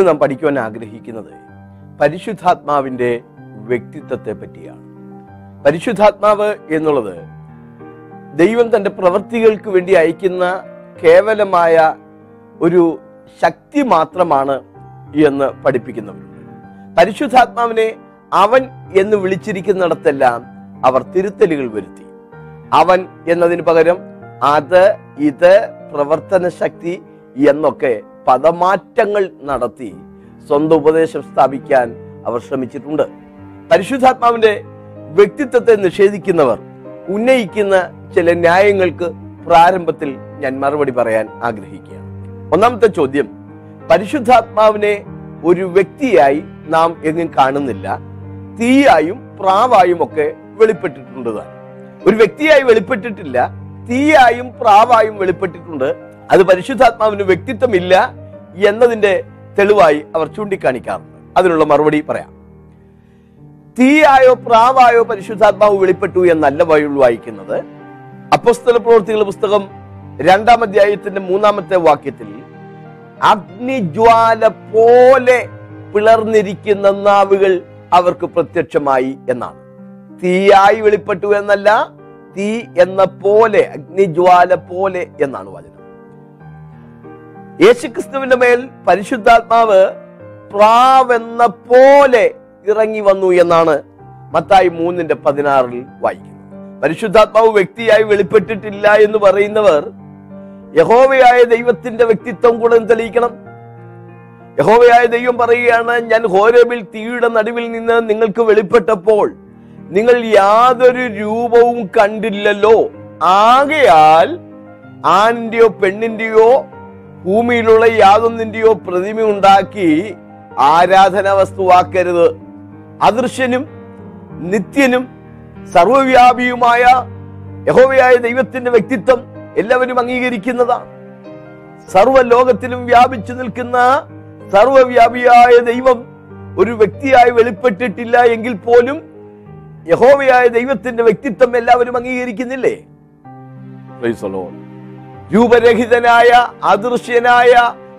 ഇന്ന് നാം പഠിക്കുവാൻ ആഗ്രഹിക്കുന്നത് പരിശുദ്ധാത്മാവിന്റെ വ്യക്തിത്വത്തെ പറ്റിയാണ് പരിശുദ്ധാത്മാവ് എന്നുള്ളത് ദൈവം തന്റെ പ്രവൃത്തികൾക്ക് വേണ്ടി അയക്കുന്ന കേവലമായ ഒരു ശക്തി മാത്രമാണ് എന്ന് പഠിപ്പിക്കുന്നവർ. പരിശുദ്ധാത്മാവിനെ അവൻ എന്ന് വിളിച്ചിരിക്കുന്നിടത്തെല്ലാം അവർ തിരുത്തലുകൾ വരുത്തി. അവൻ എന്നതിന് പകരം അത് ഇത് പ്രവർത്തന ശക്തി എന്നൊക്കെ പദമാറ്റങ്ങൾ നടത്തി സ്വന്തം ഉപദേശം സ്ഥാപിക്കാൻ അവർ ശ്രമിച്ചിട്ടുണ്ട്. പരിശുദ്ധാത്മാവിന്റെ വ്യക്തിത്വത്തെ നിഷേധിക്കുന്നവർ ഉന്നയിക്കുന്ന ചില ന്യായങ്ങൾക്ക് പ്രാരംഭത്തിൽ ഞാൻ മറുപടി പറയാൻ ആഗ്രഹിക്കുകയാണ്. ഒന്നാമത്തെ ചോദ്യം പരിശുദ്ധാത്മാവിനെ ഒരു വ്യക്തിയായി നാം എങ്ങും കാണുന്നില്ല. തീയായും പ്രാവായും ഒക്കെ വെളിപ്പെട്ടിട്ടുണ്ട്. ഒരു വ്യക്തിയായി വെളിപ്പെട്ടിട്ടില്ല തീയായും പ്രാവായും വെളിപ്പെട്ടിട്ടുണ്ട്. അത് പരിശുദ്ധാത്മാവിന് വ്യക്തിത്വമില്ല എന്നതിന്റെ തെളിവായി അവർ ചൂണ്ടിക്കാണിക്കാറുണ്ട്. അതിനുള്ള മറുപടി പറയാം. തീയായോ പ്രാവായോ പരിശുദ്ധാത്മാവ് വെളിപ്പെട്ടു എന്നല്ല ബൈബിൾ വായിക്കുന്നത്. അപ്പസ്തല പ്രവൃത്തികളുടെ പുസ്തകം രണ്ടാം അധ്യായത്തിന്റെ മൂന്നാമത്തെ വാക്യത്തിൽ അഗ്നിജ്വാല പോലെ പിളർന്നിരിക്കുന്ന നാവുകൾ അവർക്ക് പ്രത്യക്ഷമായി എന്നാണ്. തീയായി വെളിപ്പെട്ടു എന്നല്ല തീ എന്ന പോലെ അഗ്നിജ്വാല പോലെ എന്നാണ് വചനം. യേശുക്രിസ്തുവിന്റെ മേൽ പരിശുദ്ധാത്മാവ് പ്രാവെന്ന പോലെ ഇറങ്ങി വന്നു എന്നാണ് മത്തായി മൂന്നിന്റെ പതിനാറിൽ വായിക്കുന്നത്. പരിശുദ്ധാത്മാവ് വ്യക്തിയായി വെളിപ്പെട്ടിട്ടില്ല എന്ന് പറയുന്നവർ യഹോവയായ ദൈവത്തിന്റെ വ്യക്തിത്വം കൂടെ തെളിയിക്കണം. യഹോവയായ ദൈവം പറയുകയാണ് ഞാൻ ഹോരബിൽ തീയുടെ നടുവിൽ നിന്ന് നിങ്ങൾക്ക് വെളിപ്പെട്ടപ്പോൾ നിങ്ങൾ യാതൊരു രൂപവും കണ്ടില്ലല്ലോ. ആകയാൽ ആണിന്റെയോ പെണ്ണിന്റെയോ ഭൂമിയിലുള്ള യാതൊന്നിന്റെയോ പ്രതിമ ഉണ്ടാക്കി ആരാധന വസ്തുവാക്കരുത്. അദൃശ്യനും നിത്യനും സർവവ്യാപിയുമായ യഹോവയായ ദൈവത്തിന്റെ വ്യക്തിത്വം എല്ലാവരും അംഗീകരിക്കുന്നതാണ്. സർവലോകത്തിലും വ്യാപിച്ചു നിൽക്കുന്ന സർവവ്യാപിയായ ദൈവം ഒരു വ്യക്തിയായി വെളിപ്പെട്ടിട്ടില്ല എങ്കിൽ പോലും യഹോവയായ ദൈവത്തിന്റെ വ്യക്തിത്വം എല്ലാവരും അംഗീകരിക്കുന്നില്ലേ. രൂപരഹിതനായ അദൃശ്യനായ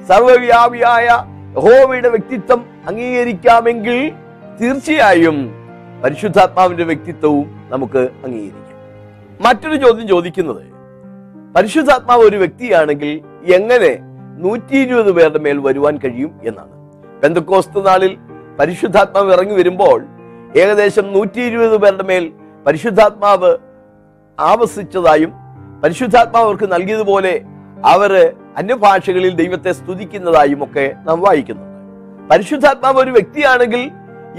സർവവ്യാപിയായ യഹോവയുടെ വ്യക്തിത്വം അംഗീകരിക്കാമെങ്കിൽ തീർച്ചയായും പരിശുദ്ധാത്മാവിന്റെ വ്യക്തിത്വവും നമുക്ക് അംഗീകരിക്കാം. മറ്റൊരു ചോദ്യം ചോദിക്കുന്നത് പരിശുദ്ധാത്മാവ് ഒരു വ്യക്തിയാണെങ്കിൽ എങ്ങനെ നൂറ്റി ഇരുപത് പേരുടെ മേൽ വരുവാൻ കഴിയും എന്നാണ്. പെന്തക്കോസ്തു നാളിൽ പരിശുദ്ധാത്മാവ് ഇറങ്ങി വരുമ്പോൾ ഏകദേശം നൂറ്റി ഇരുപത് പേരുടെ മേൽ പരിശുദ്ധാത്മാവ് ആവസിച്ചതായും പരിശുദ്ധാത്മാവ് അവർക്ക് നൽകിയതുപോലെ അവർ അന്യഭാഷകളിൽ ദൈവത്തെ സ്തുതിക്കുന്നതായും ഒക്കെ നാം വായിക്കുന്നു. പരിശുദ്ധാത്മാവ് ഒരു വ്യക്തിയാണെങ്കിൽ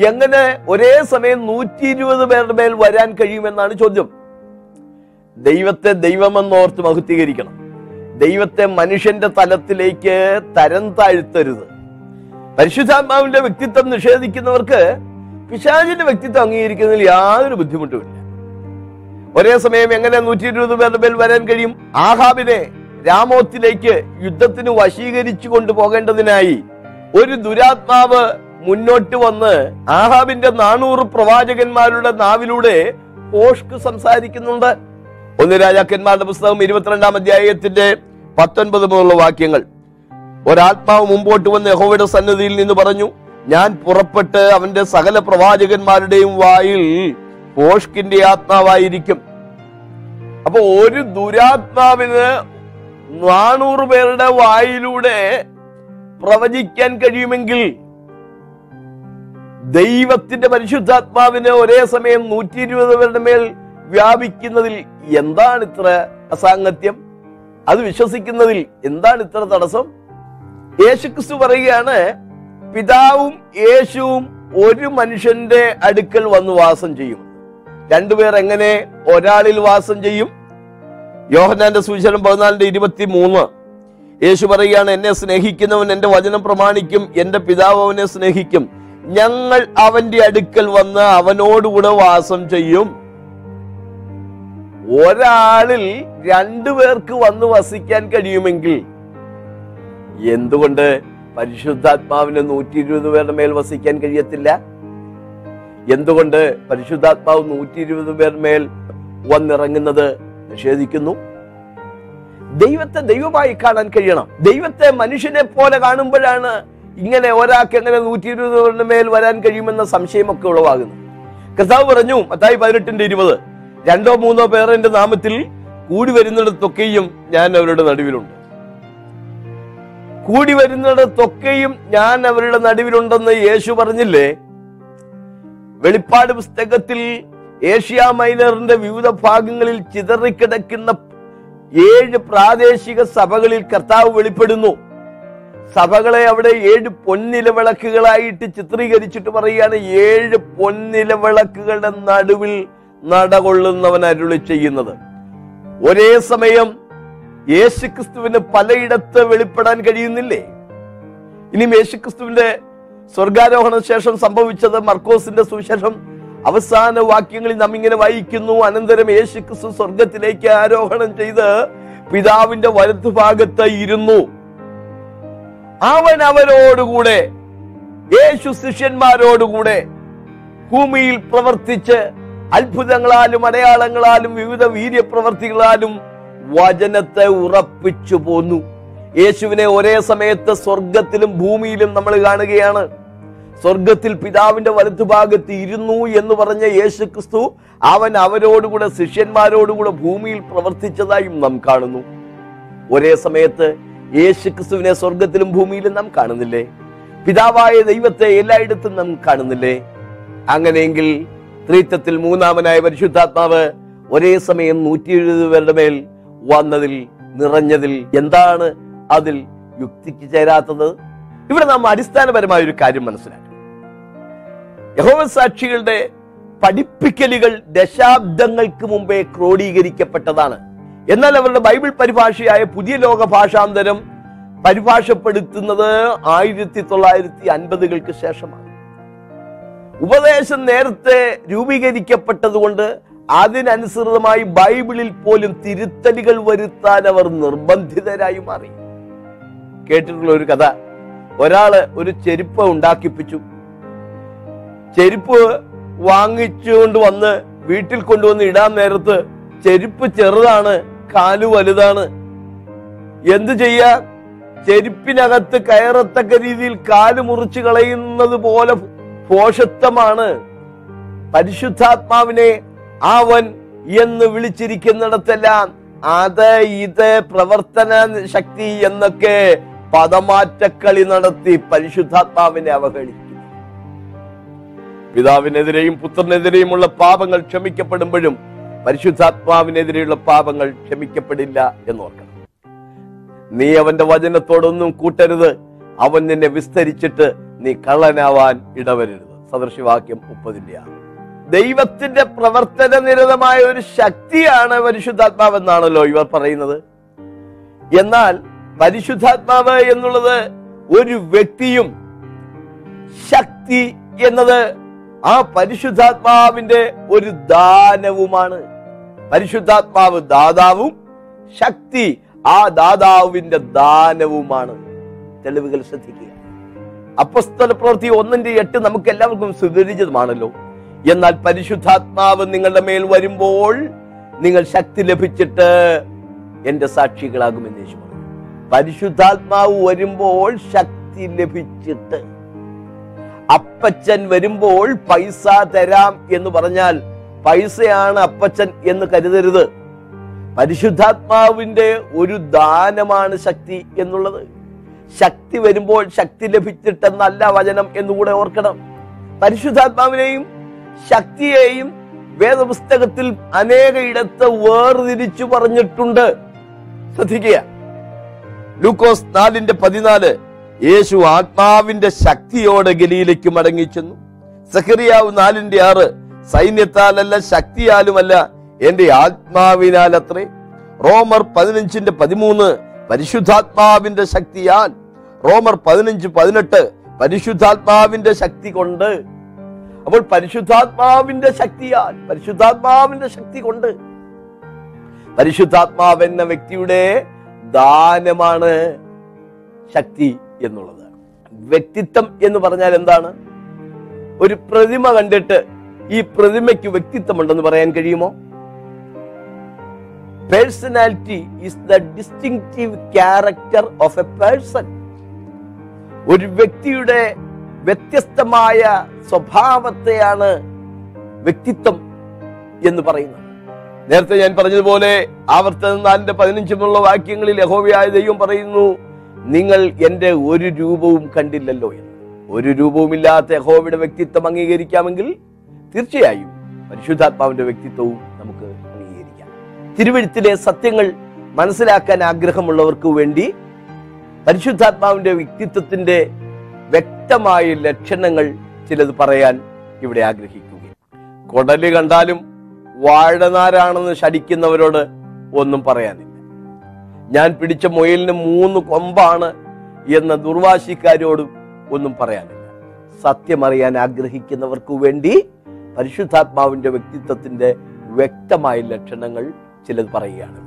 എങ്ങനെ ഒരേ സമയം നൂറ്റി ഇരുപത് പേരുടെ മേൽ വരാൻ കഴിയുമെന്നാണ് ചോദ്യം. ദൈവത്തെ ദൈവമെന്നോർത്ത് മഹത്വീകരിക്കണം. ദൈവത്തെ മനുഷ്യന്റെ തലത്തിലേക്ക് തരം താഴ്ത്തരുത്. പരിശുദ്ധാത്മാവിന്റെ വ്യക്തിത്വം നിഷേധിക്കുന്നവർക്ക് പിശാചിന്റെ വ്യക്തിത്വം അംഗീകരിക്കുന്നതിൽ യാതൊരു ബുദ്ധിമുട്ടുമില്ല. ഒരേ സമയം എങ്ങനെ നൂറ്റി ഇരുപത് പേരുടെ മേൽ വരാൻ കഴിയും? ആഹാബിനെ രാമോത്തിലേക്ക് യുദ്ധത്തിന് വശീകരിച്ചു കൊണ്ടുപോകേണ്ടതിനായി ഒരു ദുരാത്മാവ് മുന്നോട്ട് വന്ന് ആഹാബിന്റെ നാനൂറ് പ്രവാചകന്മാരുടെ നാവിലൂടെ പോഷ്ക്ക് സംസാരിക്കുന്നുണ്ട്. ഒന്ന് രാജാക്കന്മാരുടെ പുസ്തകം ഇരുപത്തിരണ്ടാം അധ്യായത്തിന്റെ പത്തൊൻപത് മുതലുള്ള വാക്യങ്ങൾ. ഒരാത്മാവ് മുമ്പോട്ട് വന്ന് യഹോവയുടെ സന്നിധിയിൽ നിന്ന് പറഞ്ഞു ഞാൻ പുറപ്പെട്ട് അവന്റെ സകല പ്രവാചകന്മാരുടെയും വായിൽ പോഷ്കിന്റെ ആത്മാവായിരിക്കും. അപ്പൊ ഒരു ദുരാത്മാവിന് നാനൂറ് പേരുടെ വായിലൂടെ പ്രവചിക്കാൻ കഴിയുമെങ്കിൽ ദൈവത്തിന്റെ പരിശുദ്ധാത്മാവിന് ഒരേ സമയം നൂറ്റി ഇരുപത് പേരുടെ മേൽ വ്യാപിക്കുന്നതിൽ എന്താണ് ഇത്ര അസാംഗത്യം? അത് വിശ്വസിക്കുന്നതിൽ എന്താണ് ഇത്ര തടസ്സം? യേശുക്രിസ്തു പറയുകയാണ് പിതാവും യേശുവും ഒരു മനുഷ്യന്റെ അടുക്കൽ വന്ന് വാസം ചെയ്യും. രണ്ടുപേർ എങ്ങനെ ഒരാളിൽ വാസം ചെയ്യും? യോഹനാന്റെ സുവിശേഷം പതിനാലിന്റെ ഇരുപത്തി മൂന്ന് യേശു പറയുകയാണ് എന്നെ സ്നേഹിക്കുന്നവൻ എന്റെ വചനം പ്രമാണിക്കും എന്റെ പിതാവ് അവനെ സ്നേഹിക്കും. ഞങ്ങൾ അവന്റെ അടുക്കൽ വന്ന് അവനോടുകൂടെ വാസം ചെയ്യും. ഒരാളിൽ രണ്ടുപേർക്ക് വന്ന് വസിക്കാൻ കഴിയുമെങ്കിൽ എന്തുകൊണ്ട് പരിശുദ്ധാത്മാവിന് നൂറ്റി ഇരുപത് പേരുടെ മേൽ വസിക്കാൻ കഴിയത്തില്ല? എന്തുകൊണ്ട് പരിശുദ്ധാത്മാവ് നൂറ്റി ഇരുപത് പേർ മേൽ വന്നിറങ്ങുന്നത് നിഷേധിക്കുന്നു? ദൈവത്തെ ദൈവമായി കാണാൻ കഴിയണം. ദൈവത്തെ മനുഷ്യനെ പോലെ കാണുമ്പോഴാണ് ഇങ്ങനെ ഒരാൾക്ക് എങ്ങനെ നൂറ്റി ഇരുപത് പേരുടെ മേൽ വരാൻ കഴിയുമെന്ന സംശയമൊക്കെ ഉളവാകുന്നു കർത്താവ് പറഞ്ഞു മത്തായി പതിനെട്ടിന്റെ ഇരുപത് രണ്ടോ മൂന്നോ പേർ എന്റെ നാമത്തിൽ കൂടി വരുന്നിടത്തൊക്കെയും ഞാൻ അവരുടെ നടുവിലുണ്ട്. കൂടി വരുന്നിടത്തൊക്കെയും ഞാൻ അവരുടെ നടുവിലുണ്ടെന്ന് യേശു പറഞ്ഞില്ലേ? വെളിപ്പാട് പുസ്തകത്തിൽ ഏഷ്യ മൈനറിന്റെ വിവിധ ഭാഗങ്ങളിൽ ചിതറിക്കിടക്കുന്ന ഏഴ് പ്രാദേശിക സഭകളിൽ കർത്താവ് വെളിപ്പെടുന്നു. സഭകളെ അവിടെ ഏഴ് പൊന്നിലവിളക്കുകളായിട്ട് ചിത്രീകരിച്ചിട്ട് പറയുകയാണ് ഏഴ് പൊന്നിലവിളക്കുകളുടെ നടുവിൽ നടകൊള്ളുന്നവൻ അരുളി ചെയ്യുന്നത്. ഒരേ സമയം യേശുക്രിസ്തുവിന് പലയിടത്ത് വെളിപ്പെടാൻ കഴിയുന്നില്ലേ? ഇനിയും യേശുക്രിസ്തുവിന്റെ സ്വർഗാരോഹണ ശേഷം സംഭവിച്ചത് മർക്കോസിന്റെ സുവിശേഷം. അവസാന വാക്യങ്ങളിൽ നാം ഇങ്ങനെ വായിക്കുന്നു അനന്തരം യേശുക്രിസ്തു സ്വർഗത്തിലേക്ക് ആരോഹണം ചെയ്ത് പിതാവിന്റെ വലത്തുഭാഗത്ത് ഇരുന്നു. അവൻ അവരോടുകൂടെ യേശു ശിഷ്യന്മാരോടുകൂടെ ഭൂമിയിൽ പ്രവർത്തിച്ച് അത്ഭുതങ്ങളാലും അടയാളങ്ങളാലും വിവിധ വീര്യപ്രവർത്തികളാലും വചനത്തെ ഉറപ്പിച്ചു പോന്നു. യേശുവിനെ ഒരേ സമയത്ത് സ്വർഗത്തിലും ഭൂമിയിലും നമ്മൾ കാണുകയാണ്. സ്വർഗത്തിൽ പിതാവിന്റെ വലത്തുഭാഗത്ത് ഇരുന്നു എന്ന് പറഞ്ഞ യേശു ക്രിസ്തു അവൻ അവരോടുകൂടെ ശിഷ്യന്മാരോടുകൂടെ ഭൂമിയിൽ പ്രവർത്തിച്ചതായും നാം കാണുന്നു. ഒരേ സമയത്ത് യേശു ക്രിസ്തുവിനെ സ്വർഗത്തിലും ഭൂമിയിലും നാം കാണുന്നില്ലേ? പിതാവായ ദൈവത്തെ എല്ലായിടത്തും നാം കാണുന്നില്ലേ? അങ്ങനെയെങ്കിൽ ത്രിത്വത്തിൽ മൂന്നാമനായ പരിശുദ്ധാത്മാവ് ഒരേ സമയം നൂറ്റി എഴുപത് പേരുടെ മേൽ വന്നതിൽ നിറഞ്ഞതിൽ എന്താണ് അതിൽ യുക്തിക്ക് ചേരാത്തത്? ഇവിടെ നാം അടിസ്ഥാനപരമായ ഒരു കാര്യം മനസ്സിലാക്കണം. യഹോവ സാക്ഷികളുടെ പഠിപ്പിക്കലുകൾ ദശാബ്ദങ്ങൾക്ക് മുമ്പേ ക്രോഡീകരിക്കപ്പെട്ടതാണ്. എന്നാൽ അവരുടെ ബൈബിൾ പരിഭാഷയായ പുതിയ ലോക ഭാഷാന്തരം പരിഭാഷപ്പെടുത്തുന്നത് ആയിരത്തി തൊള്ളായിരത്തി അൻപതുകൾക്ക് ശേഷമാണ്. ഉപദേശം നേരത്തെ രൂപീകരിക്കപ്പെട്ടതുകൊണ്ട് അതിനനുസൃതമായി ബൈബിളിൽ പോലും തിരുത്തലുകൾ വരുത്താൻ അവർ നിർബന്ധിതരായി മാറി. കേട്ടിട്ടുള്ള ഒരു കഥ. ഒരാൾ ഒരു ചെരുപ്പ് ഉണ്ടാക്കിപ്പിച്ചു. ചെരുപ്പ് വാങ്ങിച്ചുകൊണ്ട് വന്ന് വീട്ടിൽ കൊണ്ടുവന്ന് ഇടാൻ നേരത്ത് ചെരുപ്പ് ചെറുതാണ് കാൽ വലുതാണ്. എന്ത് ചെയ്യാ? ചെരുപ്പിനകത്ത് കയറത്തക്ക രീതിയിൽ കാൽ മുറിച്ച് കളയുന്നത് പോലെ പോഷത്വമാണ് പരിശുദ്ധാത്മാവിനെ അവൻ എന്ന് വിളിച്ചിരിക്കുന്നിടത്തെല്ലാം അത് ഇത് പ്രവർത്തന ശക്തി എന്നൊക്കെ പദമാറ്റക്കളി നടത്തി പരിശുദ്ധാത്മാവിനെ അവഹേളിക്കുന്നു. പിതാവിനെതിരെയും പുത്രനെതിരെയുമുള്ള പാപങ്ങൾ ക്ഷമിക്കപ്പെടുമ്പോഴും പരിശുദ്ധാത്മാവിനെതിരെയുള്ള പാപങ്ങൾ ക്ഷമിക്കപ്പെടില്ല എന്നോർക്കണം. നീ അവന്റെ വചനത്തോടൊന്നും കൂട്ടരുത്. അവൻ നിന്നെ വിസ്തരിച്ചിട്ട് നീ കള്ളനാവാൻ ഇടവരരുത്. സദൃശവാക്യം മുപ്പതിന്റെ ആണ് ദൈവത്തിന്റെ പ്രവർത്തന നിരതമായ ഒരു ശക്തിയാണ് പരിശുദ്ധാത്മാവ് എന്നാണല്ലോ ഇവർ പറയുന്നത്. എന്നാൽ പരിശുദ്ധാത്മാവ് എന്നുള്ളത് ഒരു വ്യക്തിയും ശക്തി എന്നത് ആ പരിശുദ്ധാത്മാവിന്റെ ഒരു ദാനവുമാണ്. പരിശുദ്ധാത്മാവ് ദാതാവും ശക്തി ആ ദാതാവിന്റെ ദാനവുമാണ്. തെളിവുകൾ ശ്രദ്ധിക്കുക. അപ്പസ്തല പ്രവൃത്തി ഒന്നിന്റെ എട്ട് നമുക്ക് എല്ലാവർക്കും സുപരിചിതമാണല്ലോ. എന്നാൽ പരിശുദ്ധാത്മാവ് നിങ്ങളുടെ മേൽ വരുമ്പോൾ നിങ്ങൾ ശക്തി ലഭിച്ചിട്ട് എന്റെ സാക്ഷികളാകുമെന്ന് പറഞ്ഞു. പരിശുദ്ധാത്മാവ് വരുമ്പോൾ ശക്തി ലഭിച്ചിട്ട് അപ്പച്ചൻ വരുമ്പോൾ പൈസ തരാം എന്ന് പറഞ്ഞാൽ പൈസയാണ് അപ്പച്ചൻ എന്ന് കരുതരുത്. പരിശുദ്ധാത്മാവിന്റെ ഒരു ദാനമാണ് ശക്തി എന്നുള്ളത്. ശക്തി വരുമ്പോൾ ശക്തി ലഭിച്ചിട്ടെന്നല്ല വചനം എന്നുകൂടെ ഓർക്കണം. പരിശുദ്ധാത്മാവിനെയും ശക്തിയെയും വേദപുസ്തകത്തിൽ അനേക അനേകയിടത്ത് വേർതിരിച്ചു പറഞ്ഞിട്ടുണ്ട്. ശ്രദ്ധിക്കുക. ലൂക്കോസ് നാലിന്റെ പതിനാല് യേശു ആത്മാവിന്റെ ശക്തിയോടെ ഗലിയിലേക്ക് മടങ്ങിച്ചെന്നു സഖറിയാവ് നാലിന്റെ ആറ് സൈന്യത്താലല്ല ശക്തിയാലുമല്ല എന്റെ ആത്മാവിനാൽ അത്രേ റോമർ പതിനഞ്ചിന്റെ പതിമൂന്ന് പരിശുദ്ധാത്മാവിന്റെ ശക്തിയാൽ. റോമർ പതിനഞ്ച് പതിനെട്ട് പരിശുദ്ധാത്മാവിന്റെ ശക്തി കൊണ്ട്. അപ്പോൾ പരിശുദ്ധാത്മാവിന്റെ ശക്തിയാൽ പരിശുദ്ധാത്മാവിന്റെ ശക്തി കൊണ്ട്. പരിശുദ്ധാത്മാവ് എന്ന വ്യക്തിയുടെ ദാനമാണ് ശക്തി. എന്നുള്ളത്. വ്യക്തിത്വം എന്ന് പറഞ്ഞാൽ എന്താണ്? ഒരു പ്രതിമ കണ്ടിട്ട് ഈ പ്രതിമയ്ക്ക് വ്യക്തിത്വമുണ്ടെന്ന് പറയാൻ കഴിയുമോ? Personality is the distinctive character of a person ഒരു വ്യക്തിയുടെ വ്യത്യസ്തമായ സ്വഭാവത്തെയാണ് വ്യക്തിത്വം എന്ന് പറയുന്നത്. നേരത്തെ ഞാൻ പറഞ്ഞതുപോലെ ആവർത്തനം നാലിന്റെ പതിനഞ്ചുമുള്ള വാക്യങ്ങളിൽ യഹോവയായ ദൈവം പറയുന്നു നിങ്ങൾ എന്റെ ഒരു രൂപവും കണ്ടില്ലല്ലോ എന്ന്. ഒരു രൂപവുമില്ലാത്ത യഹോവയുടെ വ്യക്തിത്വം അംഗീകരിക്കാമെങ്കിൽ തീർച്ചയായും പരിശുദ്ധാത്മാവിന്റെ വ്യക്തിത്വവും നമുക്ക് അംഗീകരിക്കാം. തിരുവഴുത്തിലെ സത്യങ്ങൾ മനസ്സിലാക്കാൻ ആഗ്രഹമുള്ളവർക്ക് വേണ്ടി പരിശുദ്ധാത്മാവിന്റെ വ്യക്തിത്വത്തിന്റെ വ്യക്തമായ ലക്ഷണങ്ങൾ ചിലത് പറയാൻ ഇവിടെ ആഗ്രഹിക്കുക കൊടൽ കണ്ടാലും വാഴനാരാണെന്ന് ശടിക്കുന്നവരോട് ഒന്നും പറയാനില്ല. ഞാൻ പിടിച്ച മുയലിന് മൂന്ന് കൊമ്പാണ് എന്ന ദുർവാശിക്കാരോടും ഒന്നും പറയാനില്ല. സത്യമറിയാൻ ആഗ്രഹിക്കുന്നവർക്ക് വേണ്ടി പരിശുദ്ധാത്മാവിന്റെ വ്യക്തിത്വത്തിന്റെ വ്യക്തമായ ലക്ഷണങ്ങൾ ചിലത് പറയുകയാണ്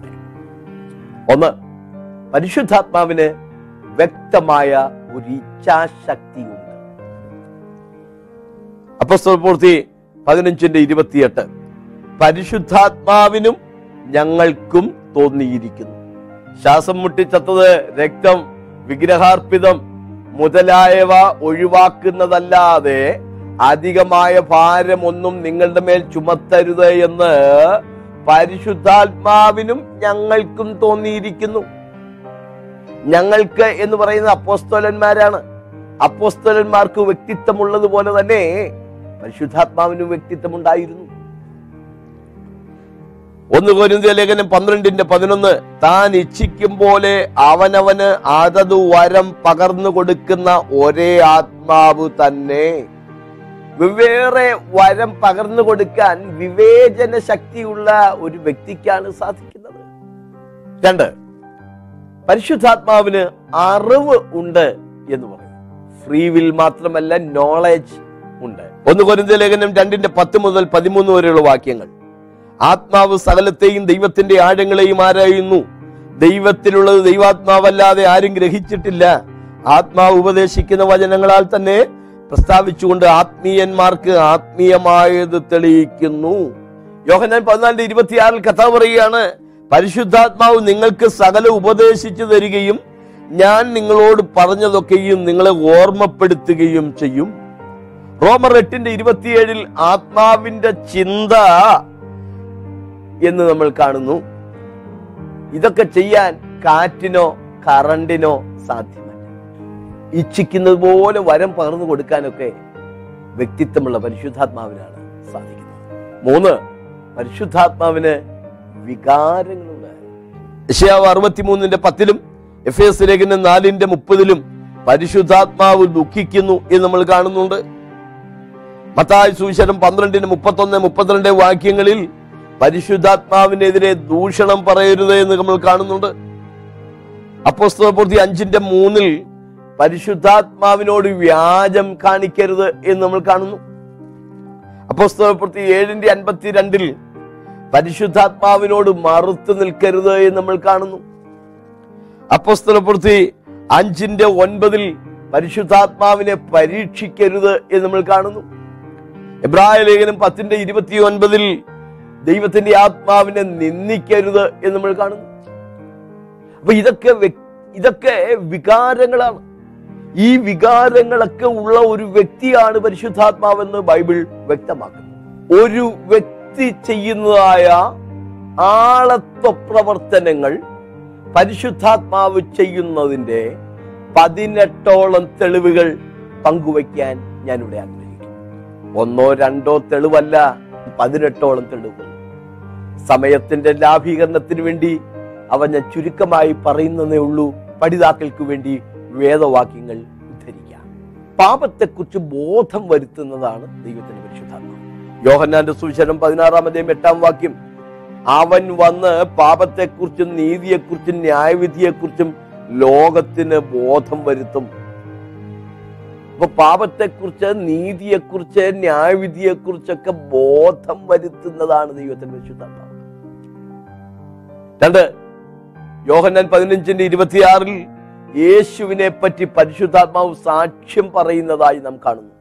ഒന്ന് പരിശുദ്ധാത്മാവിന് വ്യക്തമായ ഒരു ഇച്ഛാശക്തിയുണ്ട്. അപ്പസ്തല പൂർത്തി പതിനഞ്ചിന്റെ ഇരുപത്തിയെട്ട് പരിശുദ്ധാത്മാവിനും ഞങ്ങൾക്കും തോന്നിയിരിക്കുന്നു. ശ്വാസം മുട്ടിച്ചത്തത് രക്തം വിഗ്രഹാർപ്പിതം മുതലായവ ഒഴിവാക്കുന്നതല്ലാതെ അധികമായ ഭാരമൊന്നും നിങ്ങളുടെ മേൽ ചുമത്തരുത് എന്ന് പരിശുദ്ധാത്മാവിനും ഞങ്ങൾക്കും തോന്നിയിരിക്കുന്നു. ഞങ്ങൾക്ക് എന്ന് പറയുന്നത് അപ്പോസ്തോലന്മാരാണ്. അപ്പോസ്തോലന്മാർക്ക് വ്യക്തിത്വമുള്ളതുപോലെ തന്നെ പരിശുദ്ധാത്മാവിനും വ്യക്തിത്വം ഉണ്ടായിരുന്നു ഒന്ന് കോരിന്ത്യ ലേഖനം പന്ത്രണ്ടിന്റെ പതിനൊന്ന് താൻ ഇച്ഛിക്കും പോലെ അവനവന് അതതു വരം പകർന്നു കൊടുക്കുന്ന ഒരേ ആത്മാവ് തന്നെ. വെവ്വേറെ വരം പകർന്നു കൊടുക്കാൻ വിവേചന ശക്തിയുള്ള ഒരു വ്യക്തിക്കാണ് സാധിക്കുന്നത്. രണ്ട് പരിശുദ്ധാത്മാവിന് അറിവ് ഉണ്ട് എന്ന് പറയും. ഫ്രീ വിൽ മാത്രമല്ല നോളജ് ഉണ്ട്. ഒന്ന് കൊരിന്ത ലേഖനം രണ്ടിന്റെ പത്ത് മുതൽ പതിമൂന്ന് വരെയുള്ള വാക്യങ്ങൾ. ആത്മാവ് സകലത്തെയും ദൈവത്തിന്റെ ആഴങ്ങളെയും ആരായുന്നു. ദൈവത്തിലുള്ളത് ദൈവാത്മാവല്ലാതെ ആരും ഗ്രഹിച്ചിട്ടില്ല. ആത്മാവ് ഉപദേശിക്കുന്ന വചനങ്ങളാൽ തന്നെ പ്രസ്താവിച്ചുകൊണ്ട് ആത്മീയന്മാർക്ക് ആത്മീയമായത് തെളിയിക്കുന്നു. യോഹന്നാൻ പതിനാലിന്റെ ഇരുപത്തിയാറിൽ കഥ പറയുകയാണ് പരിശുദ്ധാത്മാവ് നിങ്ങൾക്ക് സകല ഉപദേശിച്ചു തരികയും ഞാൻ നിങ്ങളോട് പറഞ്ഞതൊക്കെയും നിങ്ങളെ ഓർമ്മപ്പെടുത്തുകയും ചെയ്യും. റോമർ എട്ടിന്റെ ഇരുപത്തിയേഴിൽ ആത്മാവിന്റെ ചിന്ത എന്ന് നമ്മൾ കാണുന്നു. ഇതൊക്കെ ചെയ്യാൻ കാറ്റിനോ കറണ്ടിനോ സാധ്യമല്ല. ഇച്ഛിക്കുന്നത് പോലെ വരം പകർന്നു കൊടുക്കാനൊക്കെ വ്യക്തിത്വമുള്ള പരിശുദ്ധാത്മാവിനാണ് സാധിക്കുന്നത്. മൂന്ന് പരിശുദ്ധാത്മാവിന് വികാരങ്ങളുണ്ട്. യശയാവ് അറുപത്തിമൂന്നിന്റെ പത്തിലും എഫ് എസ് ലേഖനം നാലിന്റെ മുപ്പതിലും പരിശുദ്ധാത്മാവ് ദുഃഖിക്കുന്നു എന്ന് നമ്മൾ കാണുന്നുണ്ട്. മത്തായ സുവിശേഷം പന്ത്രണ്ടിന് മുപ്പത്തൊന്ന് മുപ്പത്തിരണ്ട് വാക്യങ്ങളിൽ പരിശുദ്ധാത്മാവിനെതിരെ ദൂഷണം പറയരുത് എന്ന് നമ്മൾ കാണുന്നുണ്ട്. അപ്പോസ്തലപൂർത്തി അഞ്ചിന്റെ മൂന്നിൽ പരിശുദ്ധാത്മാവിനോട് വ്യാജം കാണിക്കരുത് എന്ന് നമ്മൾ കാണുന്നു. അപ്പോസ്തലപൂർത്തി ഏഴിന്റെ അൻപത്തിരണ്ടിൽ പരിശുദ്ധാത്മാവിനോട് മറുത്തു നിൽക്കരുത് എന്ന് നമ്മൾ കാണുന്നു. അപ്പോസ്തലപൂർത്തി അഞ്ചിന്റെ ഒൻപതിൽ പരിശുദ്ധാത്മാവിനെ പരീക്ഷിക്കരുത് എന്ന് നമ്മൾ കാണുന്നു. എബ്രാഹിം ലേഖനം പത്തിന്റെ ഇരുപത്തി ഒൻപതിൽ ദൈവത്തിന്റെ ആത്മാവിനെ നിന്ദിക്കരുത് എന്ന് നമ്മൾ കാണുന്നു. അപ്പൊ ഇതൊക്കെ ഇതൊക്കെ വികാരങ്ങളാണ്. ഈ വികാരങ്ങളൊക്കെ ഉള്ള ഒരു വ്യക്തിയാണ് പരിശുദ്ധാത്മാവെന്ന് ബൈബിൾ വ്യക്തമാക്കുന്നു. ഒരു വ്യക്തി ചെയ്യുന്നതായ ആളത്വ പ്രവർത്തനങ്ങൾ പരിശുദ്ധാത്മാവ് ചെയ്യുന്നതിന്റെ പതിനെട്ടോളം തെളിവുകൾ പങ്കുവയ്ക്കാൻ ഞാനിവിടെ ആഗ്രഹിക്കുന്നു. ഒന്നോ രണ്ടോ തെളിവല്ല പതിനെട്ടോളം തെളിവുകൾ. സമയത്തിന്റെ ലാഭീകരണത്തിന് വേണ്ടി അവ ഞാൻ ചുരുക്കമായി പറയുന്നതേ ഉള്ളൂ. പഠിതാക്കൾക്ക് വേണ്ടി വേദവാക്യങ്ങൾ ഉദ്ധരിക്കാം പാപത്തെക്കുറിച്ച് ബോധം വരുത്തുന്നതാണ് ദൈവത്തിന്റെ പരിശുദ്ധാത്മ യോഹന്നാന്റെ സുവിശേഷം പതിനാറാമതേയും എട്ടാം വാക്യം. അവൻ വന്ന് പാപത്തെക്കുറിച്ചും നീതിയെക്കുറിച്ചും ന്യായവിധിയെക്കുറിച്ചും ലോകത്തിന് ബോധം വരുത്തും. അപ്പൊ പാപത്തെക്കുറിച്ച് നീതിയെക്കുറിച്ച് ന്യായവിധിയെക്കുറിച്ചൊക്കെ ബോധം വരുത്തുന്നതാണ് ദൈവത്തിന്റെ പരിശുദ്ധാത്മാവ്. രണ്ട് യോഹന്നാൻ പതിനഞ്ചിന്റെ ഇരുപത്തിയാറിൽ യേശുവിനെ പറ്റി പരിശുദ്ധാത്മാവ് സാക്ഷ്യം പറയുന്നതായി നാം കാണുന്നു.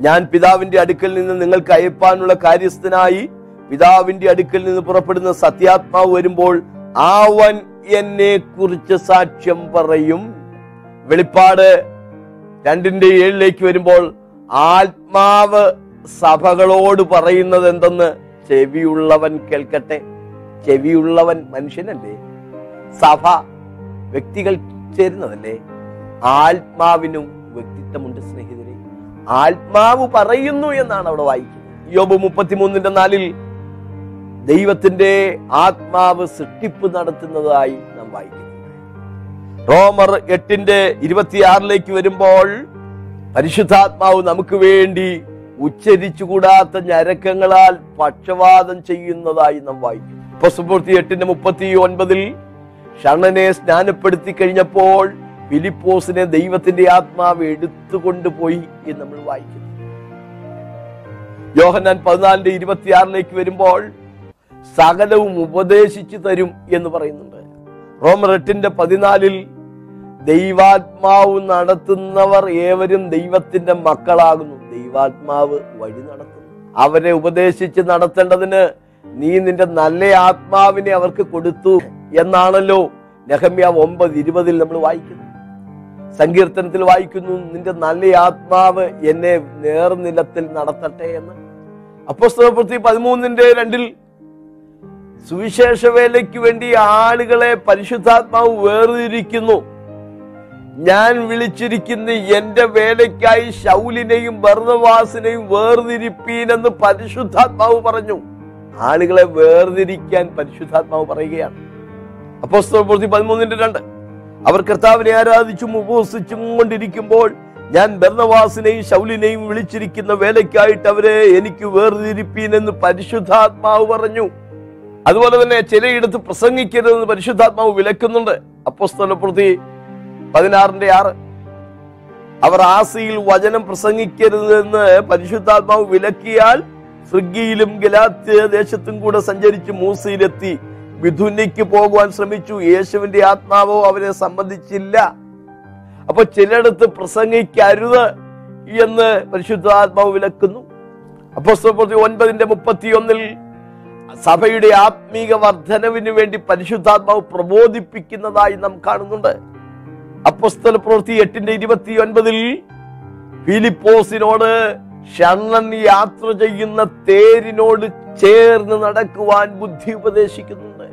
ഞാൻ പിതാവിന്റെ അടുക്കൽ നിന്ന് നിങ്ങൾക്ക് അയപ്പാനുള്ള കാര്യസ്ഥനായി പിതാവിന്റെ അടുക്കൽ നിന്ന് പുറപ്പെടുന്ന സത്യാത്മാവ് വരുമ്പോൾ ആവൻ എന്നെ കുറിച്ച് സാക്ഷ്യം പറയും. വെളിപ്പാട് രണ്ടിന്റെ ഏഴിലേക്ക് വരുമ്പോൾ ആത്മാവ് സഭകളോട് പറയുന്നത് എന്തെന്ന് ചെവിയുള്ളവൻ കേൾക്കട്ടെ. ചെവിയുള്ളവൻ മനുഷ്യനല്ലേ? സഭ വ്യക്തികൾ ചേരുന്നതല്ലേ? ആത്മാവിനും വ്യക്തിത്വമുണ്ട് സ്നേഹിതരെ. ആത്മാവ് പറയുന്നു എന്നാണ് അവിടെ വായിക്കുന്നത്. യോബ് മുപ്പത്തിമൂന്നിന്റെ നാലിൽ ദൈവത്തിന്റെ ആത്മാവ് സൃഷ്ടിപ്പ് നടത്തുന്നതായി നാം വായിക്കുന്നു റോമർ എട്ടിന്റെ ഇരുപത്തിയാറിലേക്ക് വരുമ്പോൾ പരിശുദ്ധാത്മാവ് നമുക്ക് വേണ്ടി ഉച്ചരിച്ചുകൂടാത്ത ഞരക്കങ്ങളാൽ പക്ഷവാദം ചെയ്യുന്നതായി നാം വായിക്കും പശുപൂർത്തി എട്ടിന്റെ മുപ്പത്തി ഒൻപതിൽ ഷണ്ണനെ സ്നാനപ്പെടുത്തി കഴിഞ്ഞപ്പോൾ ഫിലിപ്പോസിനെ ദൈവത്തിന്റെ ആത്മാവ് എടുത്തുകൊണ്ടുപോയി എന്ന് നമ്മൾ വായിക്കുന്നു. യോഹന്നാൻ പതിനാലിന്റെ ഇരുപത്തിയാറിലേക്ക് വരുമ്പോൾ സകലവും ഉപദേശിച്ചു തരും എന്ന് പറയുന്നുണ്ട്. റോമർ എട്ടിന്റെ പതിനാലിൽ ദൈവാത്മാവ് നടത്തുന്നവർ ഏവരും ദൈവത്തിന്റെ മക്കളാകുന്നു. ദൈവാത്മാവ് വഴി നടത്തുന്നു. അവരെ ഉപദേശിച്ച് നടത്തേണ്ടതിന് നീ നിന്റെ നല്ല ആത്മാവിനെ അവർക്ക് കൊടുത്തു എന്നാണല്ലോ നെഹമ്യ ഒമ്പത് ഇരുപതിൽ നമ്മൾ വായിക്കുന്നു സങ്കീർത്തനത്തിൽ വായിക്കുന്നു നിന്റെ നല്ല ആത്മാവ് എന്നെ നേർനിലത്തിൽ നടത്തട്ടെ എന്ന്. അപ്പോസ്തലപ്രവൃത്തി പതിമൂന്നിന്റെ രണ്ടിൽ സുവിശേഷ വേലയ്ക്ക് വേണ്ടി ആളുകളെ പരിശുദ്ധാത്മാവ് വേർതിരിക്കുന്നു. ഞാൻ വിളിച്ചിരിക്കുന്ന എന്റെ വേലയ്ക്കായി ശൗലിനെയും ഭർണവാസിനെയും വേർതിരിപ്പീനെന്ന് പരിശുദ്ധാത്മാവ് പറഞ്ഞു. ആളുകളെ വേർതിരിക്കാൻ പരിശുദ്ധാത്മാവ് പറയുകയാണ്. അപ്പോസ്തലപ്രവൃത്തി പതിമൂന്നിന്റെ രണ്ട്. അവർ കർത്താവിനെ ആരാധിച്ചും ഉപവസിച്ചും കൊണ്ടിരിക്കുമ്പോൾ ഞാൻ ബർണവാസിനെയും ശൗലിനെയും വിളിച്ചിരിക്കുന്ന വേലയ്ക്കായിട്ട് അവരെ എനിക്ക് വേർതിരിപ്പീനെന്ന് പരിശുദ്ധാത്മാവ് പറഞ്ഞു. അതുപോലെ തന്നെ ചിലയിടത്ത് പ്രസംഗിക്കരുതെന്ന് പരിശുദ്ധാത്മാവ് വിലക്കുന്നുണ്ട്. അപ്പോസ്തലപ്രതി പതിനാറിന്റെ ആറ്. അവർ ആസിയിൽ വചനം പ്രസംഗിക്കരുതെന്ന് പരിശുദ്ധാത്മാവ് വിലക്കിയാൽ ഫ്രിഗിയിലും ഗലാത്യ ദേശത്തും കൂടെ സഞ്ചരിച്ച് മൂസയിലെത്തി മിഥുനിക്ക് പോകുവാൻ ശ്രമിച്ചു. യേശുവിന്റെ ആത്മാവോ അവരെ സംബന്ധിച്ചില്ല. അപ്പൊ ചിലയിടത്ത് പ്രസംഗിക്കരുത് എന്ന് പരിശുദ്ധ ആത്മാവ് വിലക്കുന്നു അപ്പോസ്തലപ്രവൃത്തി ഒൻപതിന്റെ മുപ്പത്തിയൊന്നിൽ സഭയുടെ ആത്മീക വർധനവിന് വേണ്ടി പരിശുദ്ധാത്മാവ് പ്രബോധിപ്പിക്കുന്നതായി നാം കാണുന്നുണ്ട്. അപ്പസ്തല പ്രവൃത്തി എട്ടിന്റെ ഇരുപത്തി ഒൻപതിൽ ഫിലിപ്പോസിനോട് ഷണ്ണൻ യാത്ര ചെയ്യുന്ന തേരിനോട് ചേർന്ന് നടക്കുവാൻ ബുദ്ധി ഉപദേശിക്കുന്നുണ്ട്.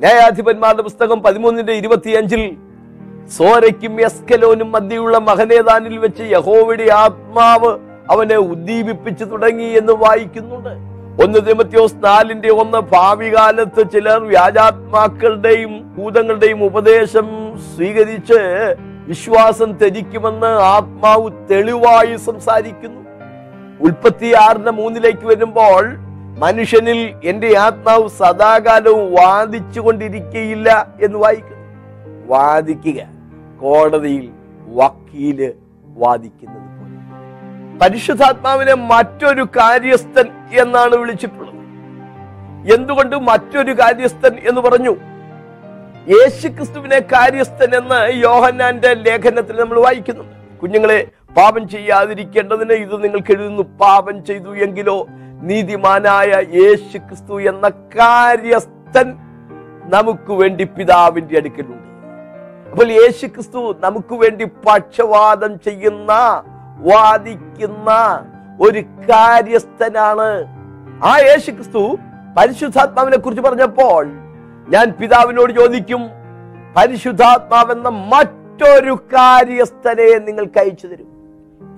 ന്യായാധിപന്മാരുടെ പുസ്തകം പതിമൂന്നിന്റെ ഇരുപത്തിയഞ്ചിൽ സോരയ്ക്കും എസ്കലോനും മധ്യയുള്ള മഹനേദാനിൽ വെച്ച് യഹോവയുടെ ആത്മാവ് അവനെ ഉദ്ദീപിപ്പിച്ചു തുടങ്ങി എന്ന് വായിക്കുന്നുണ്ട്. ഒന്ന് തിമത്യോസ് നാലിന്റെ ഒന്ന് ഭാവി കാലത്ത് ചിലർ വ്യാജാത്മാക്കളുടെയും ഭൂതങ്ങളുടെയും ഉപദേശം സ്വീകരിച്ച് വിശ്വാസം ത്യജിക്കുമെന്ന് ആത്മാവ് തെളിവായി സംസാരിക്കുന്നു. ഉൽപ്പത്തി ആറിന്റെ മൂന്നിലേക്ക് വരുമ്പോൾ മനുഷ്യനിൽ എന്റെ ആത്മാവ് സദാകാലവും വാദിച്ചു കൊണ്ടിരിക്കയില്ല എന്ന് വായിക്കുന്നു വാദിക്കുക. കോടതിയിൽ വക്കീൽ വാദിക്കുന്നത് പരിശുദ്ധാത്മാവിനെ മറ്റൊരു കാര്യസ്ഥൻ എന്നാണ് വിളിച്ചിട്ടുള്ളത്. എന്തുകൊണ്ട് മറ്റൊരു കാര്യസ്ഥൻ എന്ന് പറഞ്ഞു? യേശുക്രിസ്തുവിനെ കാര്യസ്ഥൻ എന്ന് യോഹന്നാന്റെ ലേഖനത്തിൽ നമ്മൾ വായിക്കുന്നുണ്ട്. കുഞ്ഞുങ്ങളെ പാപം ചെയ്യാതിരിക്കേണ്ടതിന് ഇത് നിങ്ങൾക്ക് എഴുതുന്നു. പാപം ചെയ്തു എങ്കിലോ നീതിമാനായ യേശു ക്രിസ്തു എന്ന കാര്യസ്ഥൻ നമുക്ക് വേണ്ടി പിതാവിന്റെ അടുക്കലുണ്ട്. അപ്പോൾ യേശു ക്രിസ്തു നമുക്ക് വേണ്ടി പക്ഷവാദം ചെയ്യുന്ന വാദിക്കുന്ന ഒരു കാര്യസ്ഥനാണ് ആ യേശു ക്രിസ്തു. പരിശുദ്ധാത്മാവിനെ കുറിച്ച് പറഞ്ഞപ്പോൾ ഞാൻ പിതാവിനോട് ചോദിക്കും പരിശുദ്ധാത്മാവെന്ന മറ്റൊരു കാര്യസ്ഥനെ നിങ്ങൾക്ക് അയച്ചു തരും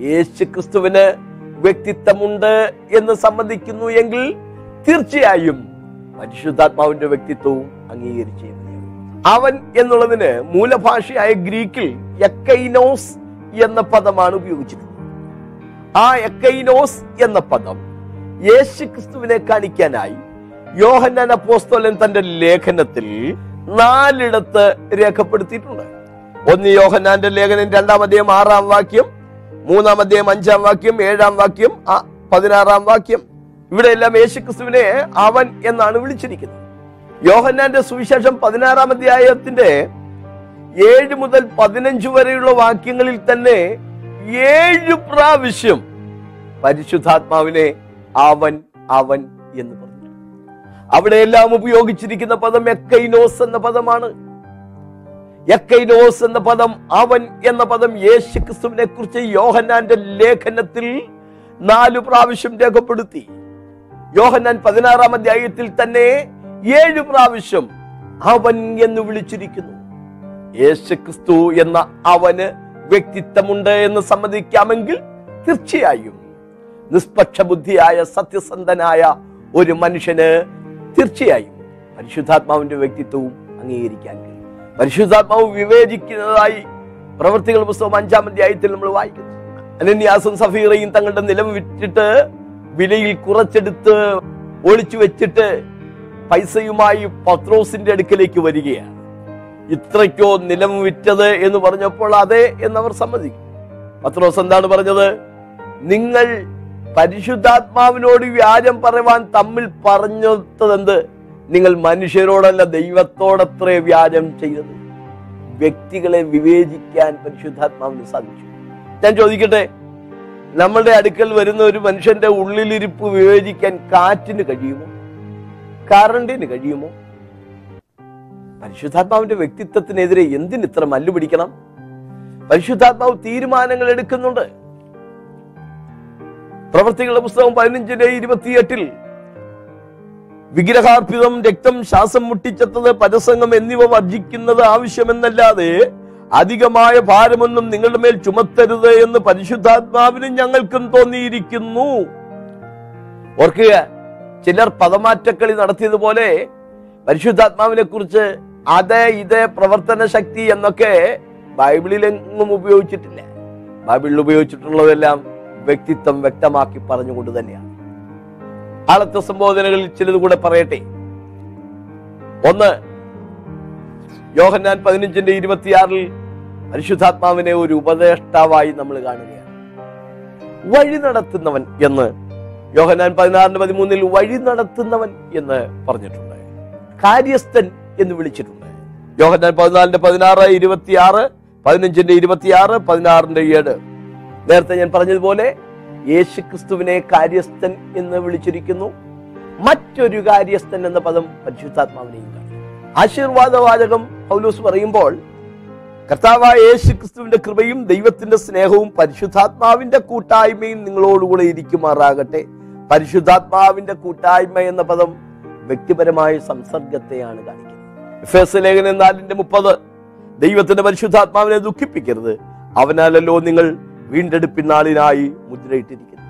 യേശു ക്രിസ്തുവിന് വ്യക്തിത്വമുണ്ട് എന്ന് സമ്മതിക്കുന്നു എങ്കിൽ തീർച്ചയായും പരിശുദ്ധാത്മാവിന്റെ വ്യക്തിത്വവും അംഗീകരിച്ചേ അവൻ എന്നുള്ളതിന് മൂലഭാഷയായ ഗ്രീക്കിൽ എക്കൈനോസ് എന്ന പദമാണ് ഉപയോഗിച്ചിരുന്നത്. ആ എക്കൈനോസ് എന്ന പദം യേശു ക്രിസ്തുവിനെ കാണിക്കാനായി യോഹന്നാൻ അപ്പോസ്തലൻ തന്റെ ലേഖനത്തിൽ നാലിടത്ത് രേഖപ്പെടുത്തിയിട്ടുണ്ട്. ഒന്ന് യോഹന്നാന്റെ ലേഖനം രണ്ടാം ആറാം വാക്യം മൂന്നാം അധ്യായം അഞ്ചാം വാക്യം ഏഴാം വാക്യം പതിനാറാം വാക്യം. ഇവിടെ എല്ലാം യേശുക്രിസ്തുവിനെ അവൻ എന്നാണ് വിളിച്ചിരിക്കുന്നത്. യോഹന്നാന്റെ സുവിശേഷം പതിനാറാം അധ്യായത്തിന്റെ ഏഴ് മുതൽ പതിനഞ്ച് വരെയുള്ള വാക്യങ്ങളിൽ തന്നെ ഏഴ് പ്രാവശ്യം പരിശുദ്ധാത്മാവിനെ അവൻ അവൻ എന്ന് പറഞ്ഞു അവിടെയെല്ലാം ഉപയോഗിച്ചിരിക്കുന്ന പദം എക്കൈനോസ് എന്ന പദമാണ്. എക്കൈനോസ് എന്ന പദം അവൻ എന്ന പദം യേശു ക്രിസ്തുവിനെ കുറിച്ച് യോഹന്നാന്റെ ലേഖനത്തിൽ നാലു പ്രാവശ്യം രേഖപ്പെടുത്തി. യോഹന്നാൻ പതിനാറാം അധ്യായത്തിൽ തന്നെ ഏഴു പ്രാവശ്യം അവൻ എന്ന് വിളിച്ചിരിക്കുന്നു. യേശു ക്രിസ്തു എന്ന അവന് വ്യക്തിത്വമുണ്ട് എന്ന് സമ്മതിക്കാമെങ്കിൽ തീർച്ചയായും നിഷ്പക്ഷ ബുദ്ധിയായ സത്യസന്ധനായ ഒരു മനുഷ്യന് തീർച്ചയായും പരിശുദ്ധാത്മാവിന്റെ വ്യക്തിത്വവും അംഗീകരിക്കാൻ പരിശുദ്ധാത്മാവ് വിവേചിക്കുന്നതായി പ്രവർത്തികൾ പുസ്തകം അഞ്ചാം അധ്യായത്തിൽ നമ്മൾ വായിക്കുന്നു. അനന്യാസും സഫീറയും തങ്ങളുടെ നിലം വിറ്റിട്ട് വിലയിൽ കുറച്ചെടുത്ത് ഒളിച്ചു വെച്ചിട്ട് പൈസയുമായി പത്രോസിന്റെ അടുക്കലേക്ക് വരികയാണ്. ഇത്രയ്ക്കോ നിലം വിറ്റത് എന്ന് പറഞ്ഞപ്പോൾ അതെ എന്നവർ സമ്മതിക്കും. പത്രോസ് എന്താണ് പറഞ്ഞത്? നിങ്ങൾ പരിശുദ്ധാത്മാവിനോട് വ്യാജം പറയുവാൻ തമ്മിൽ പറഞ്ഞതെന്ത്? നിങ്ങൾ മനുഷ്യരോടല്ല ദൈവത്തോടത്രേ വ്യാജം ചെയ്തത്. വ്യക്തികളെ വിവേചിക്കാൻ പരിശുദ്ധാത്മാവിന് സാധിച്ചു. ഞാൻ ചോദിക്കട്ടെ നമ്മളുടെ അടുക്കൽ വരുന്ന ഒരു മനുഷ്യന്റെ ഉള്ളിലിരിപ്പ് വിവേചിക്കാൻ കാറ്റിന് കഴിയുമോ? കറണ്ടിന് കഴിയുമോ? പരിശുദ്ധാത്മാവിന്റെ വ്യക്തിത്വത്തിനെതിരെ എന്തിന് ഇത്ര മല്ലുപിടിക്കണം പരിശുദ്ധാത്മാവ് തീരുമാനങ്ങൾ എടുക്കുന്നുണ്ട്. പ്രവർത്തികളുടെ പുസ്തകം പതിനഞ്ചിന്റെ ഇരുപത്തിയെട്ടിൽ വിഗ്രഹാർപ്പിതം രക്തം ശ്വാസം മുട്ടിച്ചെത്തത് പരസംഗം എന്നിവ വർജിക്കുന്നത് ആവശ്യമെന്നല്ലാതെ അധികമായ ഭാരമൊന്നും നിങ്ങളുടെ മേൽ ചുമത്തരുത് എന്ന് പരിശുദ്ധാത്മാവിനും ഞങ്ങൾക്കും തോന്നിയിരിക്കുന്നു. ഓർക്കുക ചിലർ പദമാറ്റക്കളി നടത്തിയതുപോലെ പരിശുദ്ധാത്മാവിനെ കുറിച്ച് അത് ഇത് പ്രവർത്തന ശക്തി എന്നൊക്കെ ബൈബിളിലെങ്ങും ഉപയോഗിച്ചിട്ടില്ല. ബൈബിളിൽ ഉപയോഗിച്ചിട്ടുള്ളതെല്ലാം വ്യക്തിത്വം വ്യക്തമാക്കി പറഞ്ഞുകൊണ്ട് തന്നെയാണ്. ആളത്തെ സംബോധനകളിൽ ചിലത് കൂടെ പറയട്ടെ. ഒന്ന് യോഹന്നാൻ പതിനഞ്ചിന്റെ ഇരുപത്തിയാറിൽ പരിശുദ്ധാത്മാവിനെ ഒരു ഉപദേഷ്ടാവായി നമ്മൾ കാണുകയാണ്. വഴി നടത്തുന്നവൻ എന്ന് യോഹന്നാൻ പതിനാറിന്റെ പതിമൂന്നിൽ വഴി നടത്തുന്നവൻ എന്ന് പറഞ്ഞിട്ടുണ്ട്. കാര്യസ്ഥൻ എന്ന് വിളിച്ചിട്ടുണ്ട്. യോഹന്നാൻ പതിനാലിന്റെ പതിനാറ് ഇരുപത്തിയാറ് പതിനഞ്ചിന്റെ ഇരുപത്തിയാറ് പതിനാറിന്റെ ഏഴ്. നേരത്തെ ഞാൻ പറഞ്ഞതുപോലെ യേശു ക്രിസ്തുവിനെ കാര്യസ്ഥൻ എന്ന് വിളിച്ചിരിക്കുന്നു. മറ്റൊരു കാര്യസ്ഥൻ എന്ന പദം പരിശുദ്ധാത്മാവിനെയും ആശീർവാദവാചകം പൗലൂസ് പറയുമ്പോൾ കർത്താവായ യേശു ക്രിസ്തുവിന്റെ കൃപയും ദൈവത്തിന്റെ സ്നേഹവും പരിശുദ്ധാത്മാവിന്റെ കൂട്ടായ്മയും നിങ്ങളോടുകൂടെ ഇരിക്കുമാറാകട്ടെ. പരിശുദ്ധാത്മാവിന്റെ കൂട്ടായ്മ എന്ന പദം വ്യക്തിപരമായ സംസർഗത്തെയാണ് കാണിക്കുന്നത്. നാലിന്റെ മുപ്പത് ദൈവത്തിന്റെ പരിശുദ്ധാത്മാവിനെ ദുഃഖിപ്പിക്കരുത്. അവനാലല്ലോ നിങ്ങൾ വീണ്ടെടുപ്പിൻ നാളിനായി മുദ്രയിട്ടിരിക്കുന്നു.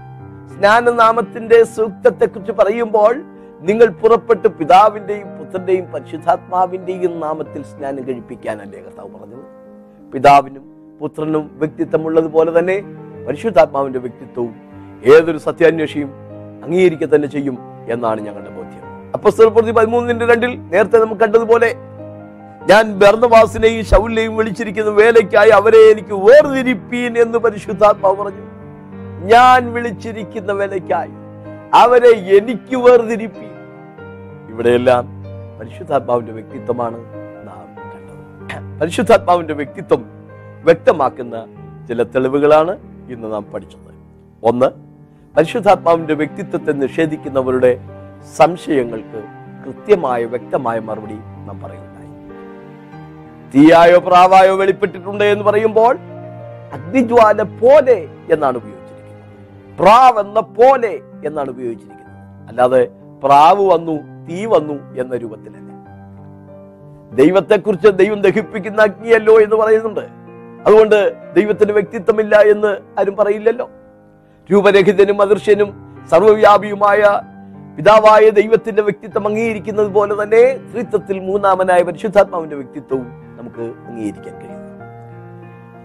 സ്നാനനാമത്തിന്റെ സൂക്തത്തെ കുറിച്ച് പറയുമ്പോൾ നിങ്ങൾ പുറപ്പെട്ട് പിതാവിന്റെയും പുത്രന്റെയും പരിശുദ്ധാത്മാവിന്റെയും നാമത്തിൽ സ്നാനം കഴിപ്പിക്കാനല്ലേ കർത്താവ് പറഞ്ഞത്? പിതാവിനും പുത്രനും വ്യക്തിത്വമുള്ളതുപോലെ തന്നെ പരിശുദ്ധാത്മാവിന്റെ വ്യക്തിത്വവും ഏതൊരു സത്യാന്വേഷിയും അംഗീകരിക്കുക തന്നെ ചെയ്യും എന്നാണ് ഞങ്ങളുടെ ബോധ്യം. അപ്പൊ പ്രതി പതിമൂന്നിന്റെ രണ്ടിൽ നേരത്തെ നമുക്ക് കണ്ടതുപോലെ ഞാൻ ബർണവാസിനെയും ശൗലിനെയും വിളിച്ചിരിക്കുന്ന വേലയ്ക്കായി അവരെ എനിക്ക് വേർതിരിപ്പീൻ എന്ന് പരിശുദ്ധാത്മാവ് പറഞ്ഞു. ഞാൻ വിളിച്ചിരിക്കുന്ന വേലയ്ക്കായി അവരെ എനിക്ക് വേർതിരിപ്പീൻ. ഇവിടെയെല്ലാം പരിശുദ്ധാത്മാവിന്റെ വ്യക്തിത്വമാണ് നാം കണ്ടത്. പരിശുദ്ധാത്മാവിന്റെ വ്യക്തിത്വം വ്യക്തമാക്കുന്ന ചില തെളിവുകളാണ് ഇന്ന് നാം പഠിച്ചത്. ഒന്ന് പരിശുദ്ധാത്മാവിന്റെ വ്യക്തിത്വത്തെ നിഷേധിക്കുന്നവരുടെ സംശയങ്ങൾക്ക് കൃത്യമായ വ്യക്തമായ മറുപടി നാം പറയുന്നുണ്ടായി തീയായോ പ്രാവായോ വെളിപ്പെട്ടിട്ടുണ്ട് എന്ന് പറയുമ്പോൾ അഗ്നിജ്വാല പോലെ എന്നാണ് ഉപയോഗിച്ചിരിക്കുന്നത്. പ്രാവ് എന്ന പോലെ എന്നാണ് ഉപയോഗിച്ചിരിക്കുന്നത്. അല്ലാതെ പ്രാവ് വന്നു തീ വന്നു എന്ന രൂപത്തിലല്ല. ദൈവത്തെക്കുറിച്ച് ദൈവം ദഹിപ്പിക്കുന്ന അഗ്നിയല്ലോ എന്ന് പറയുന്നുണ്ട്. അതുകൊണ്ട് ദൈവത്തിന് വ്യക്തിത്വമില്ല എന്ന് ആരും പറയില്ലല്ലോ. രൂപരഹിതനും അദൃശ്യനും സർവവ്യാപിയുമായ പിതാവായ ദൈവത്തിന്റെ വ്യക്തിത്വം അംഗീകരിക്കുന്നത് പോലെ തന്നെ ത്രിത്വത്തിൽ മൂന്നാമനായ പരിശുദ്ധാത്മാവിന്റെ വ്യക്തിത്വവും നമുക്ക് അംഗീകരിക്കാൻ കഴിയും.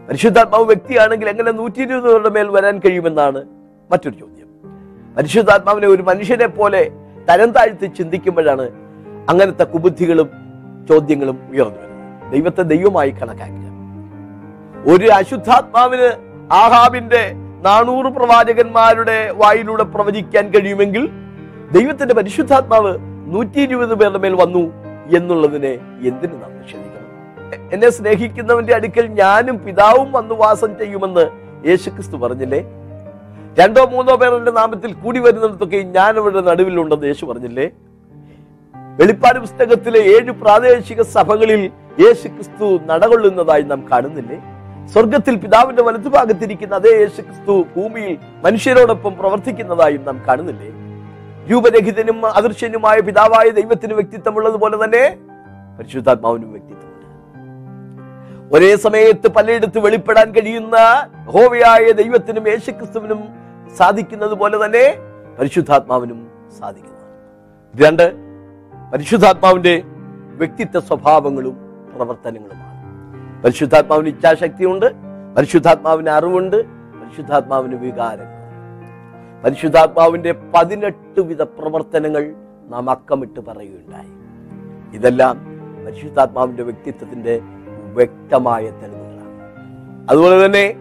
പരിശുദ്ധാത്മാവ് വ്യക്തിയാണെങ്കിൽ എങ്ങനെ നൂറ്റി ഇരുപതുകളുടെ മേൽ വരാൻ കഴിയുമെന്നാണ് മറ്റൊരു ചോദ്യം. പരിശുദ്ധാത്മാവിനെ ഒരു മനുഷ്യനെ പോലെ തരം താഴ്ത്തി ചിന്തിക്കുമ്പോഴാണ് അങ്ങനത്തെ കുബുദ്ധികളും ചോദ്യങ്ങളും ഉയർന്നു വരുന്നത്. ദൈവത്തെ ദൈവമായി കണക്കാക്കുക. ഒരു അശുദ്ധാത്മാവിന് ആഹാബിന്റെ നാനൂറ് പ്രവാചകന്മാരുടെ വായിലൂടെ പ്രവചിക്കാൻ കഴിയുമെങ്കിൽ ദൈവത്തിന്റെ പരിശുദ്ധാത്മാവ് നൂറ്റി ഇരുപത് പേരുടെ മേൽ വന്നു എന്നുള്ളതിനെ എന്തിനു എന്നെ സ്നേഹിക്കുന്നവന്റെ അടുക്കൽ ഞാനും പിതാവും വന്ന് വാസം ചെയ്യുമെന്ന് യേശുക്രിസ്തു പറഞ്ഞില്ലേ? രണ്ടോ മൂന്നോ പേർ നാമത്തിൽ കൂടി വരുന്നിടത്തൊക്കെ ഞാൻ അവരുടെ നടുവിലുണ്ടെന്ന് യേശു പറഞ്ഞില്ലേ? വെളിപ്പാട് പുസ്തകത്തിലെ ഏഴ് പ്രാദേശിക സഭകളിൽ യേശു ക്രിസ്തു നടകൊള്ളുന്നതായി നാം കാണുന്നില്ലേ? സ്വർഗത്തിൽ പിതാവിന്റെ വലതുഭാഗത്തിരിക്കുന്ന അതേ യേശു ക്രിസ്തു ഭൂമിയിൽ മനുഷ്യരോടൊപ്പം പ്രവർത്തിക്കുന്നതായും നാം കാണുന്നില്ലേ? രൂപരഹിതനും അദൃശ്യനുമായ പിതാവായ ദൈവത്തിന് വ്യക്തിത്വമുള്ളതുപോലെ തന്നെ പരിശുദ്ധാത്മാവിനും വ്യക്തിത്വമുണ്ട് ഒരേ സമയത്ത് പലയിടത്ത് വെളിപ്പെടാൻ കഴിയുന്ന ഹോവയായ ദൈവത്തിനും യേശുക്രിസ്തുവിനും സാധിക്കുന്നത് പോലെ തന്നെ പരിശുദ്ധാത്മാവിനും സാധിക്കുന്നു. രണ്ട് പരിശുദ്ധാത്മാവിന്റെ വ്യക്തിത്വ സ്വഭാവങ്ങളും പ്രവർത്തനങ്ങളുമാണ്. പരിശുദ്ധാത്മാവിന് ഇച്ഛാശക്തിയുണ്ട് പരിശുദ്ധാത്മാവിന് അറിവുണ്ട് പരിശുദ്ധാത്മാവിന് വികാരങ്ങൾ പരിശുദ്ധാത്മാവിന്റെ പതിനെട്ട് വിധ പ്രവർത്തനങ്ങൾ നാം അക്കമിട്ട് പറയുകയുണ്ടായി. ഇതെല്ലാം പരിശുദ്ധാത്മാവിന്റെ വ്യക്തിത്വത്തിന്റെ വ്യക്തമായ തെളിവുകളാണ്. അതുപോലെ തന്നെ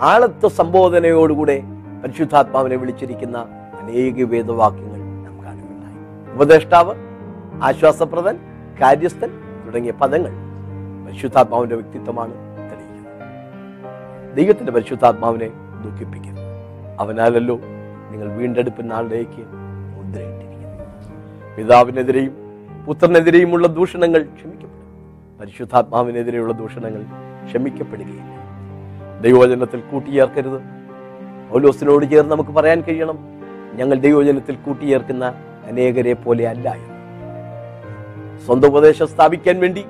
ആളത്വ സംബോധനയോടുകൂടെ പരിശുദ്ധാത്മാവിനെ വിളിച്ചിരിക്കുന്ന അനേക വേദവാക്യങ്ങൾ നാം കാണുകയുണ്ടായി. ഉപദേഷ്ടാവ് ആശ്വാസപ്രദൻ കാര്യസ്ഥൻ തുടങ്ങിയ പദങ്ങൾ പരിശുദ്ധാത്മാവിന്റെ വ്യക്തിത്വമാണ് തെളിയിക്കുന്നത്. ദൈവത്തിന്റെ പരിശുദ്ധാത്മാവിനെ ദുഃഖിപ്പിക്കരുത്. അവനാലല്ലോ നിങ്ങൾ വീണ്ടെടുപ്പ് നാളിലേക്ക് മുദ്രയിട്ടിരിക്കുന്നു പിതാവിനെതിരെയും പുത്രനെതിരെയുമുള്ള ദൂഷണങ്ങൾ ക്ഷമിക്കപ്പെടും. പരിശുദ്ധാത്മാവിനെതിരെയുള്ള ദൂഷണങ്ങൾ ക്ഷമിക്കപ്പെടുകയില്ല. ദൈവവചനത്തിൽ കൂട്ടിയേർക്കരുത്. പൗലോസിനോട് ചേർന്ന് നമുക്ക് പറയാൻ കഴിയണം ഞങ്ങൾ ദൈവവചനത്തിൽ കൂട്ടിയേർക്കുന്ന അനേകരെ പോലെ അല്ല എന്ന്. സ്വന്തം ഉപദേശം സ്ഥാപിക്കാൻ വേണ്ടി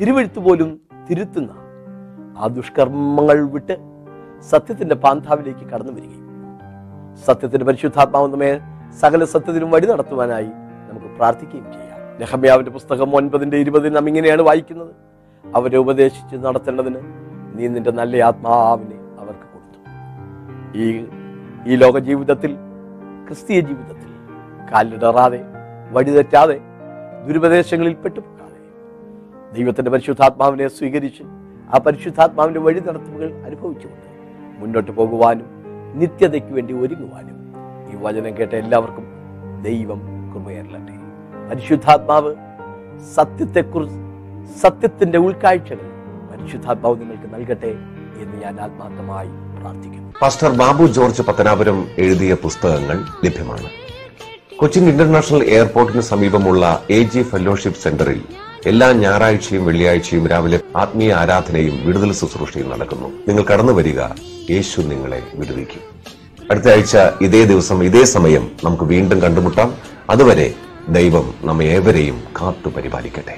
തിരുവഴുത്ത് പോലും തിരുത്തുന്ന ആ ദുഷ്കർമ്മങ്ങൾ വിട്ട് സത്യത്തിന്റെ പാന്താവിലേക്ക് കടന്നു വരികയും സത്യത്തിന്റെ പരിശുദ്ധാത്മാവ് നമ്മെ സകല സത്യത്തിനും വഴി നടത്തുവാനായി നമുക്ക് പ്രാർത്ഥിക്കുകയും ചെയ്യാം. നെഹമ്യാവിന്റെ പുസ്തകം ഒൻപതിന്റെ ഇരുപതിൽ നാം ഇങ്ങനെയാണ് വായിക്കുന്നത്. അവരെ ഉപദേശിച്ച് നടത്തേണ്ടതിന് നീ നിന്റെ നല്ല ആത്മാവിനെ അവർക്ക് കൊടുത്തു. ഈ ഈ ലോക ജീവിതത്തിൽ ക്രിസ്തീയ ജീവിതത്തിൽ കാലിടറാതെ വഴിതെറ്റാതെ ദുരുപദേശങ്ങളിൽ പെട്ടുപോകാതെ ദൈവത്തിന്റെ പരിശുദ്ധാത്മാവിനെ സ്വീകരിച്ച് ആ പരിശുദ്ധാത്മാവിന്റെ വഴി നടത്തുകൾ അനുഭവിച്ചുകൊണ്ട് മുന്നോട്ട് പോകുവാനും നിത്യതയ്ക്ക് വേണ്ടി ഒരുങ്ങുവാനും ഈ വചനം കേട്ട എല്ലാവർക്കും ദൈവം കൃപയരലട്ടെ പരിശുദ്ധാത്മാവ് സത്യത്തെക്കുറിച്ച് സത്യത്തിന്റെ ഉൾക്കാഴ്ചകൾ പരിശുദ്ധാത്മാവ് നിങ്ങൾക്ക് നൽകട്ടെ എന്ന് ഞാൻ ആത്മാർത്ഥമായി പ്രാർത്ഥിക്കുന്നു. പാസ്റ്റർ ബാബു ജോർജ് പത്തനാപുരം എഴുതിയ പുസ്തകങ്ങൾ ലഭ്യമാണ്. കൊച്ചിൻ ഇന്റർനാഷണൽ എയർപോർട്ടിന് സമീപമുള്ള എ ജി ഫെലോഷിപ്പ് സെന്ററിൽ എല്ലാ ഞായറാഴ്ചയും വെള്ളിയാഴ്ചയും രാവിലെ ആത്മീയ ആരാധനയും വിടുതൽ ശുശ്രൂഷയും നടക്കുന്നു. നിങ്ങൾ കടന്നു വരിക യേശു നിങ്ങളെ വിടുവിക്കും. അടുത്ത ആഴ്ച ഇതേ ദിവസം ഇതേ സമയം നമുക്ക് വീണ്ടും കണ്ടുമുട്ടാം. അതുവരെ ദൈവം നമ്മെ ഏവരെയും കാത്തു പരിപാലിക്കട്ടെ